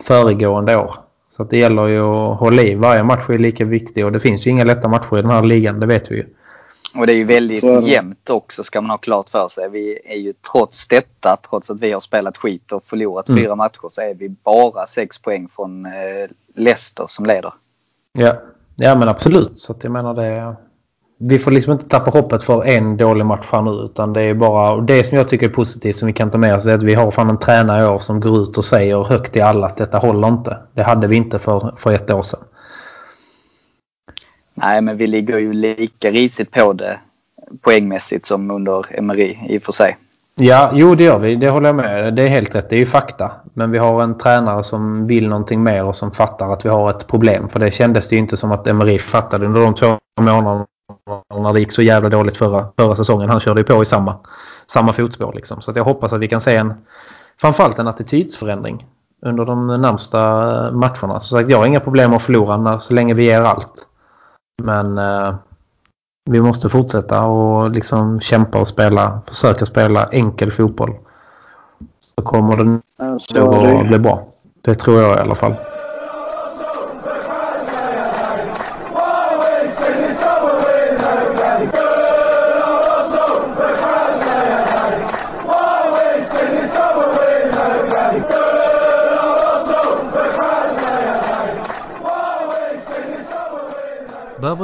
föregående år. Så att det gäller ju att hålla i. Varje match är lika viktig och det finns ju inga lätta matcher i den här ligan, det vet vi ju. Och det är ju väldigt så... jämnt också ska man ha klart för sig. Vi är ju trots detta, trots att vi har spelat skit och förlorat mm. fyra matcher så är vi bara sex poäng från eh, Leicester som leder. Ja, ja men absolut. Så att jag menar det vi får liksom inte tappa hoppet för en dålig match här nu utan det är bara det som jag tycker är positivt som vi kan ta med oss är att vi har fan en tränare i år som går ut och säger högt i alla att detta håller inte. Det hade vi inte för, för ett år sedan. Nej men vi ligger ju lika risigt på det poängmässigt som under Emery i och för sig. Ja, jo det gör vi. Det håller jag med. Det är helt rätt. Det är ju fakta. Men vi har en tränare som vill någonting mer och som fattar att vi har ett problem. För det kändes det ju inte som att Emery fattade under de två månaderna när det gick så jävla dåligt förra, förra säsongen. Han körde ju på i samma, samma fotspår liksom. Så jag hoppas att vi kan se en framförallt en attitydsförändring under de närmsta matcherna. Så sagt, jag har inga problem att förlora så länge vi ger allt. Men eh, vi måste fortsätta och liksom kämpa och spela, försöka spela enkel fotboll. Så kommer det nog att bli bra. Det tror jag i alla fall.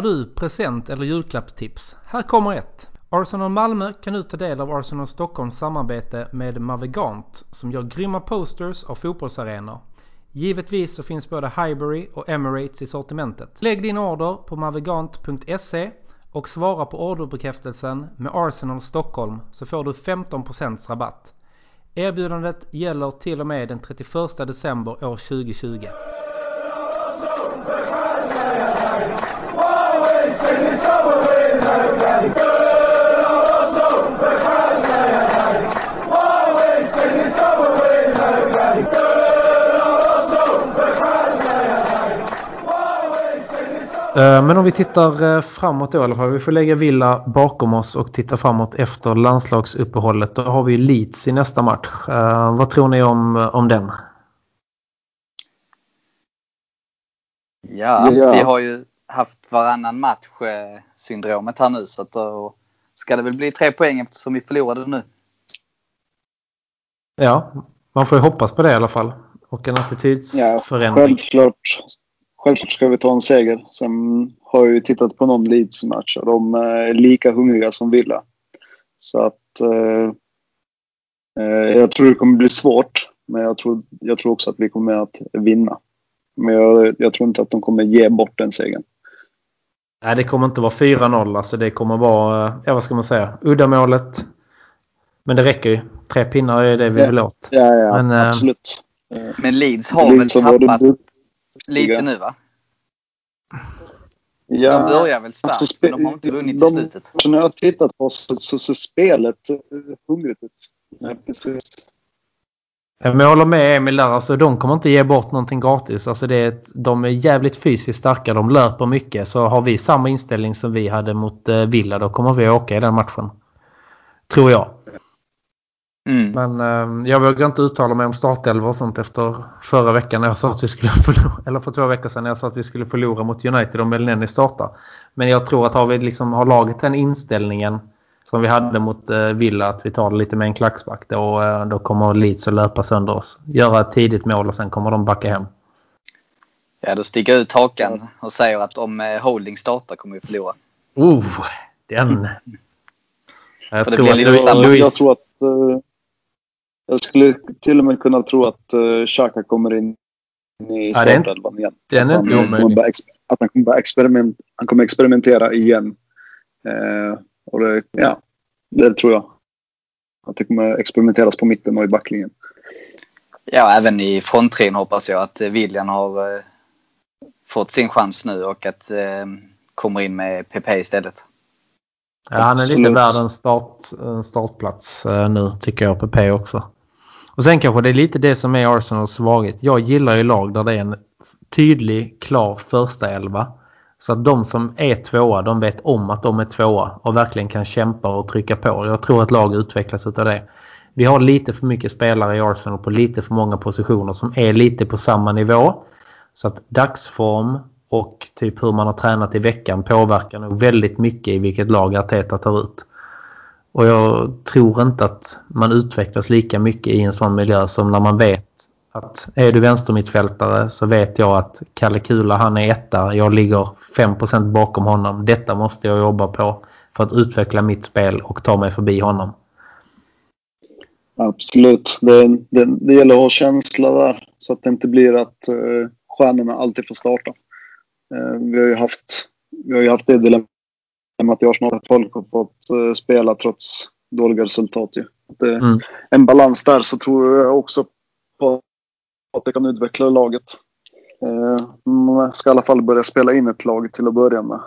Du present eller julklappstips? Här kommer ett! Arsenal Malmö kan nu ta del av Arsenal Stockholms samarbete med Mavigant som gör grymma posters av fotbollsarenor. Givetvis så finns både Highbury och Emirates i sortimentet. Lägg din order på mavigant.se och svara på orderbekräftelsen med Arsenal Stockholm så får du 15% rabatt. Erbjudandet gäller till och med den 31 december år 2020. Eh, men om vi tittar eh, framåt då i alla fall. Vi får lägga Villa bakom oss och titta framåt efter landslagsuppehållet. Då har vi Leeds i nästa match. Uh, vad tror ni om, om den? Ja, ja, vi har ju haft varannan match syndromet här nu så att då ska det väl bli tre poäng eftersom vi förlorade nu. Ja, man får ju hoppas på det i alla fall. Och en attitydsförändring. Ja, självklart självklart ska vi ta en seger. Sen har jag ju tittat på någon Leeds-match och de är lika hungriga som Villa. Så att eh, eh, jag tror det kommer bli svårt. Men jag tror, jag tror också att vi kommer att vinna. Men jag, jag tror inte att de kommer ge bort den segern. Nej, det kommer inte vara 4-0. Alltså det kommer vara, ja vad ska man säga, uddamålet. Men det räcker ju. Tre pinnar är det vi vill åt. Ja, ja, Men, eh, absolut. Men Leeds har Leeds väl tappat lite nu va? Ja, de börjar väl starkt alltså, men de har inte vunnit de, i slutet. När jag har tittat på så, så ser spelet hungrigt ut. Ja, precis. Men jag håller med Emil där. Alltså, de kommer inte ge bort någonting gratis. Alltså, det är ett, de är jävligt fysiskt starka. De löper mycket. Så har vi samma inställning som vi hade mot eh, Villa då kommer vi åka i den matchen. Tror jag. Mm. Men eh, jag vågar inte uttala mig om startelva och sånt efter förra veckan när jag sa att vi skulle förlora. Eller för två veckor sedan när jag sa att vi skulle förlora mot United om Elneny startar. Men jag tror att har vi liksom har laget den inställningen som vi hade mot eh, Villa att vi tar det lite med en klacksback då, eh, då kommer Leeds att löpa sönder oss. Göra ett tidigt mål och sen kommer de backa hem. Ja, då sticker jag ut hakan och säger att om eh, Holding startar kommer vi förlora. Oh, den! Jag tror blir att samma. Jag, tror att... jag skulle till och med kunna tro att Xhaka kommer in i startelvan igen. den är Att inte omöjlig. Att han kommer, experiment, han kommer experimentera igen. Och det, ja, det tror jag. Att det kommer experimenteras på mitten och i backlinjen. Ja, även i fronttrion hoppas jag att eh, William har eh, fått sin chans nu och att eh, kommer in med PP istället. Ja, han är lite värd en, start, en startplats eh, nu tycker jag PP också. Och sen kanske det är lite det som är Arsenals svaghet. Jag gillar ju lag där det är en tydlig, klar första elva. Så att de som är tvåa, de vet om att de är tvåa och verkligen kan kämpa och trycka på. Jag tror att lag utvecklas utav det. Vi har lite för mycket spelare i Arsenal på lite för många positioner som är lite på samma nivå. Så att dagsform och typ hur man har tränat i veckan påverkar nog väldigt mycket i vilket lag Arteta tar ut. Och jag tror inte att man utvecklas lika mycket i en sån miljö som när man vet att är du vänstermittfältare så vet jag att Kalle Kula han är etta. Jag ligger 5% bakom honom. Detta måste jag jobba på för att utveckla mitt spel och ta mig förbi honom. Absolut. Det, det, det gäller att ha känsla där. Så att det inte blir att uh, stjärnorna alltid får starta. Eh, vi, har ju haft, vi har ju haft det dilemmat i Arsenal att folk har fått eh, spela trots dåliga resultat. Ju. Att det, Mm. En balans där så tror jag också på att det kan utveckla laget. Eh, Man ska i alla fall börja spela in ett lag till att börja med. Eh,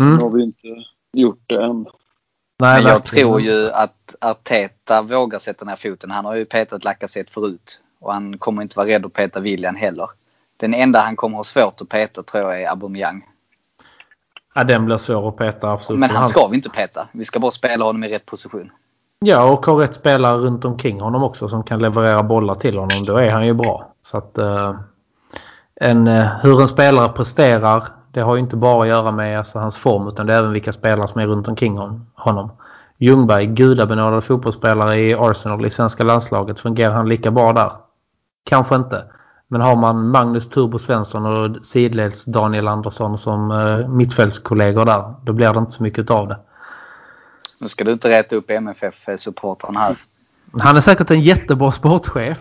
Mm. Nu har vi inte gjort det än. Nej, Men jag verkligen. tror ju att Arteta vågar sätta ner foten. Han har ju petat Lacazette förut. Och han kommer inte vara rädd att peta William heller. Den enda han kommer ha svårt att peta tror jag är Aubameyang. Ja, den blir svår att peta absolut. Men han ska vi inte peta. Vi ska bara spela honom i rätt position. Ja, och har rätt spelare runt omkring honom också som kan leverera bollar till honom. Då är han ju bra. Så att eh, en, eh, hur en spelare presterar det har ju inte bara att göra med alltså, hans form utan det är även vilka spelare som är runt omkring hon- honom. Ljungberg, gudabenådad fotbollsspelare i Arsenal i svenska landslaget. Fungerar han lika bra där? Kanske inte. Men har man Magnus Turbo Svensson och sidleds Daniel Andersson som eh, mittfältskollegor där, då blir det inte så mycket av det. Nu ska du inte rätta upp MFF-supportrarna här. Han är säkert en jättebra sportchef.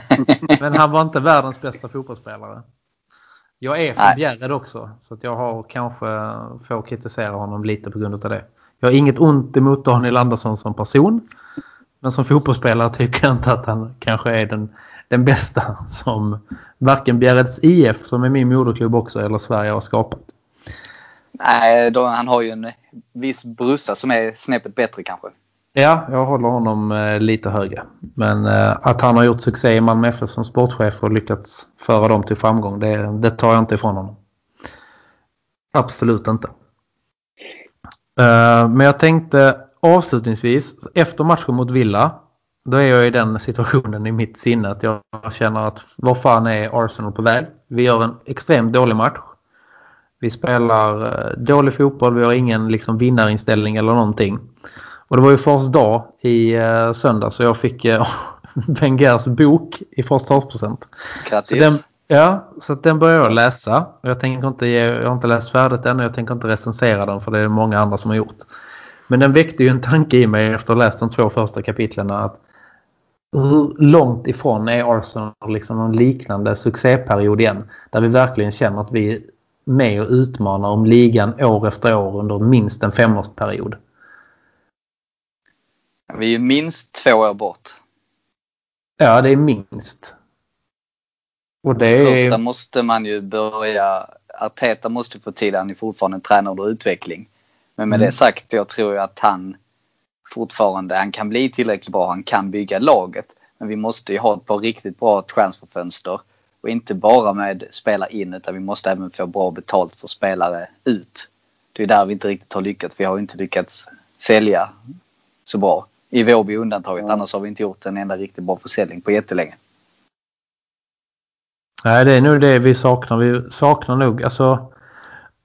men han var inte världens bästa fotbollsspelare. Jag är från. Bjärred också. Så att jag har kanske får kritisera honom lite på grund av det. Jag har inget ont emot Daniel Andersson som person. Men som fotbollsspelare tycker jag inte att han kanske är den, den bästa som varken Bjärreds IF som är min moderklubb också eller Sverige har skapat. Nej, då, han har ju en viss brussa som är snäppet bättre kanske. Ja, jag håller honom eh, lite högre. Men eh, att han har gjort succé i Malmö FF som sportchef och lyckats föra dem till framgång, det, det tar jag inte ifrån honom. Absolut inte. Eh, men jag tänkte avslutningsvis, efter matchen mot Villa, då är jag i den situationen i mitt sinne att jag känner att var fan är Arsenal på väg? Vi gör en extremt dålig match. Vi spelar dålig fotboll, vi har ingen liksom, vinnarinställning eller någonting. Och det var ju Fars dag i eh, söndag så jag fick eh, Wengers bok i Fars startpresent. Så Grattis. den, ja, så den börjar jag läsa. Och Jag, tänker inte ge, jag har inte läst färdigt än och jag tänker inte recensera den för det är många andra som har gjort. Men den väckte ju en tanke i mig efter att ha läst de två första kapitlen att hur långt ifrån är Arsenal liksom någon liknande succéperiod igen? Där vi verkligen känner att vi är med och utmanar om ligan år efter år under minst en femårsperiod. Vi är minst två år bort. Ja, det är minst. Och det är... första måste man ju börja... Arteta måste få till, han är fortfarande en tränare under utveckling. Men med Mm. det sagt, jag tror ju att han fortfarande, han kan bli tillräckligt bra, han kan bygga laget. Men vi måste ju ha ett par riktigt bra transferfönster. Och inte bara med spela in utan vi måste även få bra betalt för spelare ut. Det är där vi inte riktigt har lyckats. Vi har inte lyckats sälja så bra. I Vårby undantaget. Ja. Annars har vi inte gjort en enda riktigt bra försäljning på jättelänge. Nej, det är nog det vi saknar. Vi saknar nog alltså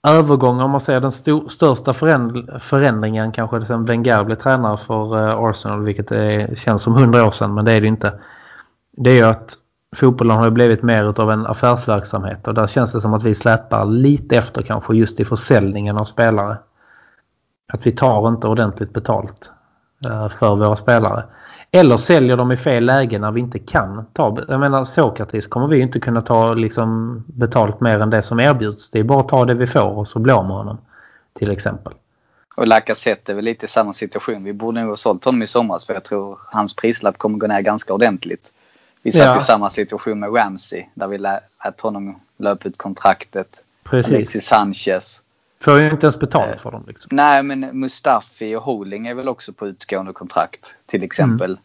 övergångar om man säger den sto- största föränd- förändringen kanske sen Wenger blev tränare för eh, Arsenal vilket är, känns som hundra år sedan men det är det inte. Det är ju att fotbollen har ju blivit mer av en affärsverksamhet och där känns det som att vi släpar lite efter kanske just i försäljningen av spelare. Att vi tar inte ordentligt betalt för våra spelare. Eller säljer dem i fel läge när vi inte kan ta... Jag menar Sokrates kommer vi inte kunna ta liksom betalt mer än det som erbjuds. Det är bara att ta det vi får och så av med honom. Till exempel. Och Lacazette är väl lite i samma situation. Vi borde nog ha sålt honom i somras för jag tror hans prislapp kommer gå ner ganska ordentligt. Vi satt Ja. i samma situation med Ramsey där vi lä- lät honom löpa ut kontraktet. Precis. Alexis Sanchez. Får ju inte ens betalt för dem. Liksom. Nej men Mustafi och Holding är väl också på utgående kontrakt till exempel.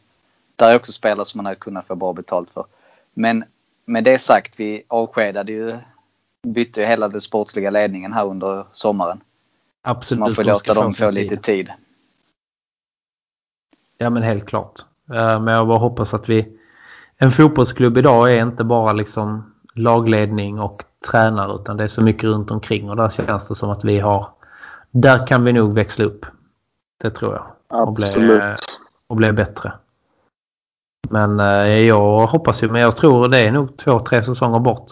Där är också spelare som man hade kunnat få bra betalt för. Men med det sagt, vi avskedade ju, bytte ju hela den sportsliga ledningen här under sommaren. Så Absolut. man får låta dem få lite tid. Ja men helt klart. Eh, Men jag bara hoppas att vi... En fotbollsklubb idag är inte bara liksom lagledning och tränare utan det är så mycket runt omkring och där känns det som att vi har... Där kan vi nog växla upp. Det tror jag. Och bli, Absolut. och bli bättre. Men eh, jag hoppas ju, men jag tror det är nog två, tre säsonger bort.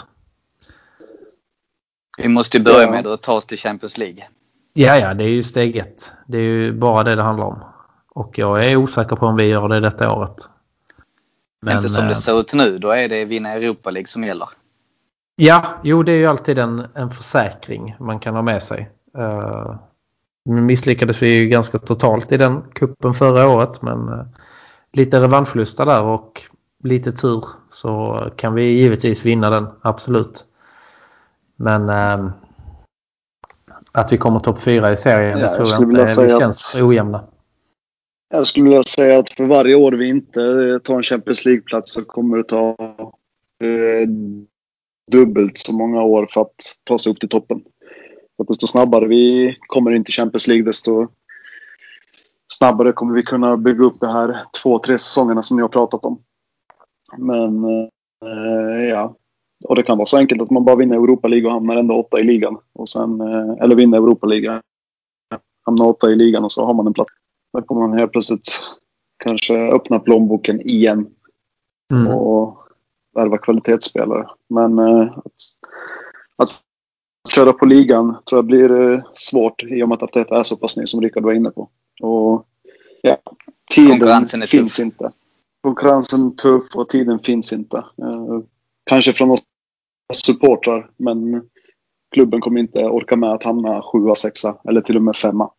Vi måste ju börja Ja. med att ta oss till Champions League. Ja, ja, det är ju steg ett. Det är ju bara det det handlar om. Och jag är osäker på om vi gör det detta året. Men, Inte som eh, det ser ut nu, då är det vinna Europa League som gäller. Ja, jo det är ju alltid en, en försäkring man kan ha med sig. Uh, misslyckades vi ju ganska totalt i den kuppen förra året men uh, lite revanschlusta där och lite tur så kan vi givetvis vinna den, absolut. Men uh, att vi kommer topp fyra i serien, Ja, det tror jag jag inte. säga Vi att- känns ojämna. Jag skulle vilja säga att för varje år vi inte tar en Champions League-plats så kommer det ta dubbelt så många år för att ta sig upp till toppen. Så att desto snabbare vi kommer in till Champions League desto snabbare kommer vi kunna bygga upp det här två, tre säsongerna som ni har pratat om. Men eh, ja, och det kan vara så enkelt att man bara vinner Europa League och hamnar ändå åtta i ligan. Och sen, eh, eller vinner Europa League, hamnar åtta i ligan och så har man en plats. Då kommer man helt plötsligt kanske öppna plånboken igen Mm. och värva kvalitetsspelare. Men eh, att, att köra på ligan tror jag blir eh, svårt i och med att Arteta är så pass ny som Rickard var inne på. Och ja, tiden finns tuff. inte. Konkurrensen är tuff och tiden finns inte. Eh, kanske från oss supportrar men klubben kommer inte orka med att hamna sjua, sexa eller till och med femma.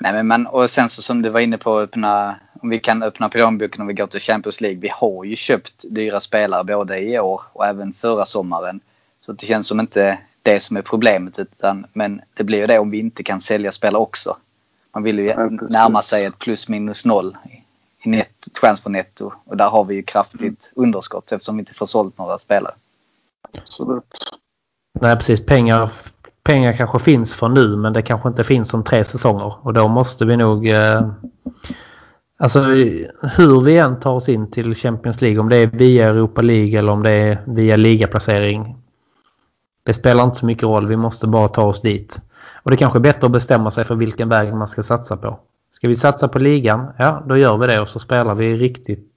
Nej, men man, och sen så som du var inne på, öppna, om vi kan öppna plånboken om vi går till Champions League. Vi har ju köpt dyra spelare både i år och även förra sommaren. Så det känns som inte det som är problemet. Utan, men det blir ju det om vi inte kan sälja spelare också. Man vill ju Ja, närma sig ett plus minus noll i net, transfernetto. Och där har vi ju kraftigt underskott eftersom vi inte får sålt några spelare. Det, Nej precis, pengar, pengar kanske finns för nu men det kanske inte finns om tre säsonger och då måste vi nog eh, Alltså hur vi än tar oss in till Champions League om det är via Europa League eller om det är via ligaplacering Det spelar inte så mycket roll, vi måste bara ta oss dit. Och det kanske är bättre att bestämma sig för vilken väg man ska satsa på. Ska vi satsa på ligan? Ja, då gör vi det och så spelar vi riktigt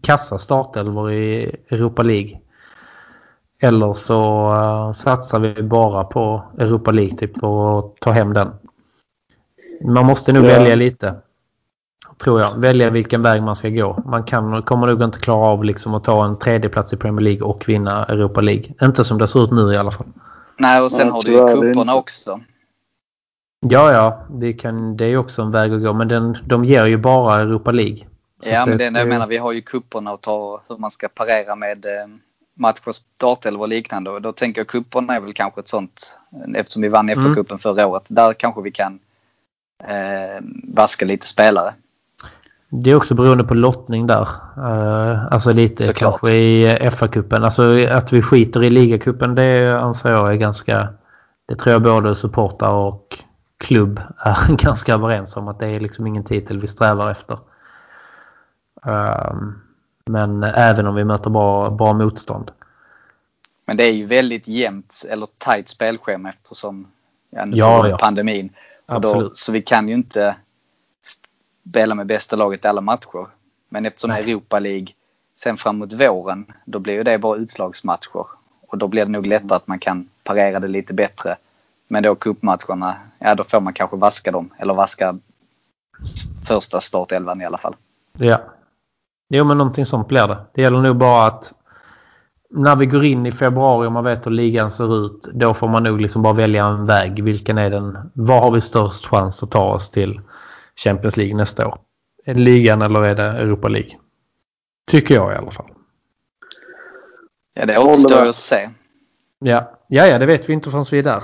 kassa startelvor i Europa League. Eller så uh, satsar vi bara på Europa League typ och tar hem den. Man måste nog Ja. välja lite. Tror jag. Välja vilken väg man ska gå. Man kan, kommer nog inte klara av liksom att ta en tredje plats i Premier League och vinna Europa League. Inte som det ser ut nu i alla fall. Nej, och sen har du ju cuperna också. Ja, ja. Vi kan, det är ju också en väg att gå. Men den, de ger ju bara Europa League. Så Ja, men det det, jag menar, vi har ju kupperna att ta hur man ska parera med eh, matcher, startelvor och liknande. Och då tänker jag kupperna är väl kanske ett sånt, eftersom vi vann Mm. FA-cupen förra året. Där kanske vi kan eh, vaska lite spelare. Det är också beroende på lottning där. Uh, alltså lite Såklart. kanske i FA-cupen. Alltså att vi skiter i ligacupen det anser jag är ganska... Det tror jag både supportrar och klubb är ganska överens om att det är liksom ingen titel vi strävar efter. Um, men även om vi möter bra, bra motstånd. Men det är ju väldigt jämnt eller tajt spelschema eftersom ja, nu Ja, ja. pandemin. Och då, Absolut. så vi kan ju inte spela med bästa laget i alla matcher. Men eftersom Nej. Europa League sen framåt våren, då blir ju det bara utslagsmatcher. Och då blir det nog lättare att man kan parera det lite bättre. Men då cupmatcherna, ja då får man kanske vaska dem. Eller vaska första startelvan i alla fall. Ja. Jo men någonting sånt blir det. Det gäller nog bara att när vi går in i februari och man vet hur ligan ser ut. Då får man nog liksom bara välja en väg. Vilken är den? Var har vi störst chans att ta oss till Champions League nästa år? Är det ligan eller är det Europa League? Tycker jag i alla fall. Ja det återstår att se. Ja, ja, ja det vet vi inte förrän vi är där.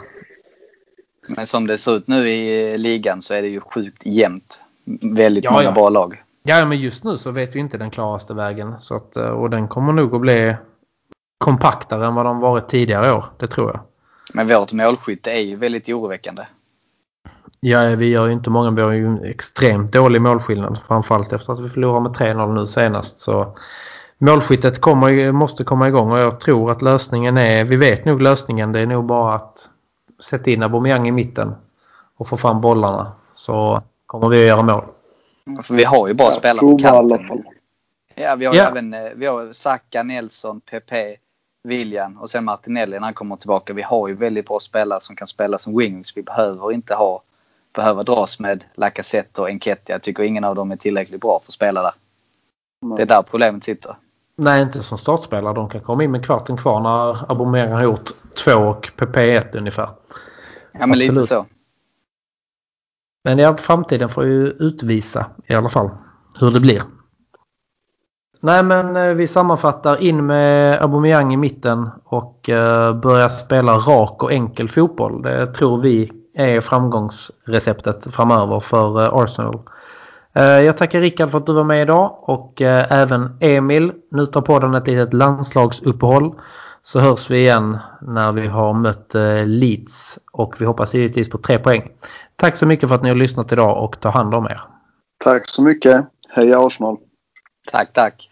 Men som det ser ut nu i ligan så är det ju sjukt jämnt. Väldigt Ja, många ja. bra lag. Ja, men just nu så vet vi inte den klaraste vägen. Så att, eh, och den kommer nog att bli kompaktare än vad de varit tidigare år. Det tror jag. Men vårt målskytte är ju väldigt oroväckande. Ja, vi gör ju inte många. Vi har ju en extremt dålig målskillnad. Framförallt efter att vi förlorade med 3-0 nu senast. Så målskyttet kommer, måste komma igång och jag tror att lösningen är... Vi vet nog lösningen. Det är nog bara att sätta in Aubameyang i mitten och få fram bollarna. Så kommer vi att göra mål. För vi har ju bra spelare på kanten. Ja, vi har Ja. även eh, vi har Saka, Nelson, Pepe, William och sen Martinelli när han kommer tillbaka. Vi har ju väldigt bra spelare som kan spela som wings. Vi behöver inte ha behöva dras med Lacazette och Enketia. Jag tycker ingen av dem är tillräckligt bra för att spela där. Det är där problemet sitter. Nej, inte som startspelare. De kan komma in med kvarten kvar när Aubameyang har gjort två och PP ett ungefär. Ja men lite Absolut. så. Men ja, framtiden får ju utvisa i alla fall hur det blir. Nej men eh, vi sammanfattar in med Aubameyang i mitten och eh, börja spela rak och enkel fotboll. Det tror vi är framgångsreceptet framöver för eh, Arsenal. Eh, Jag tackar Rickard för att du var med idag och eh, även Emil. Nu tar podden ett litet landslagsuppehåll. Så hörs vi igen när vi har mött Leeds och vi hoppas givetvis på tre poäng. Tack så mycket för att ni har lyssnat idag och ta hand om er. Tack så mycket. Heja Arsenal. Tack, tack.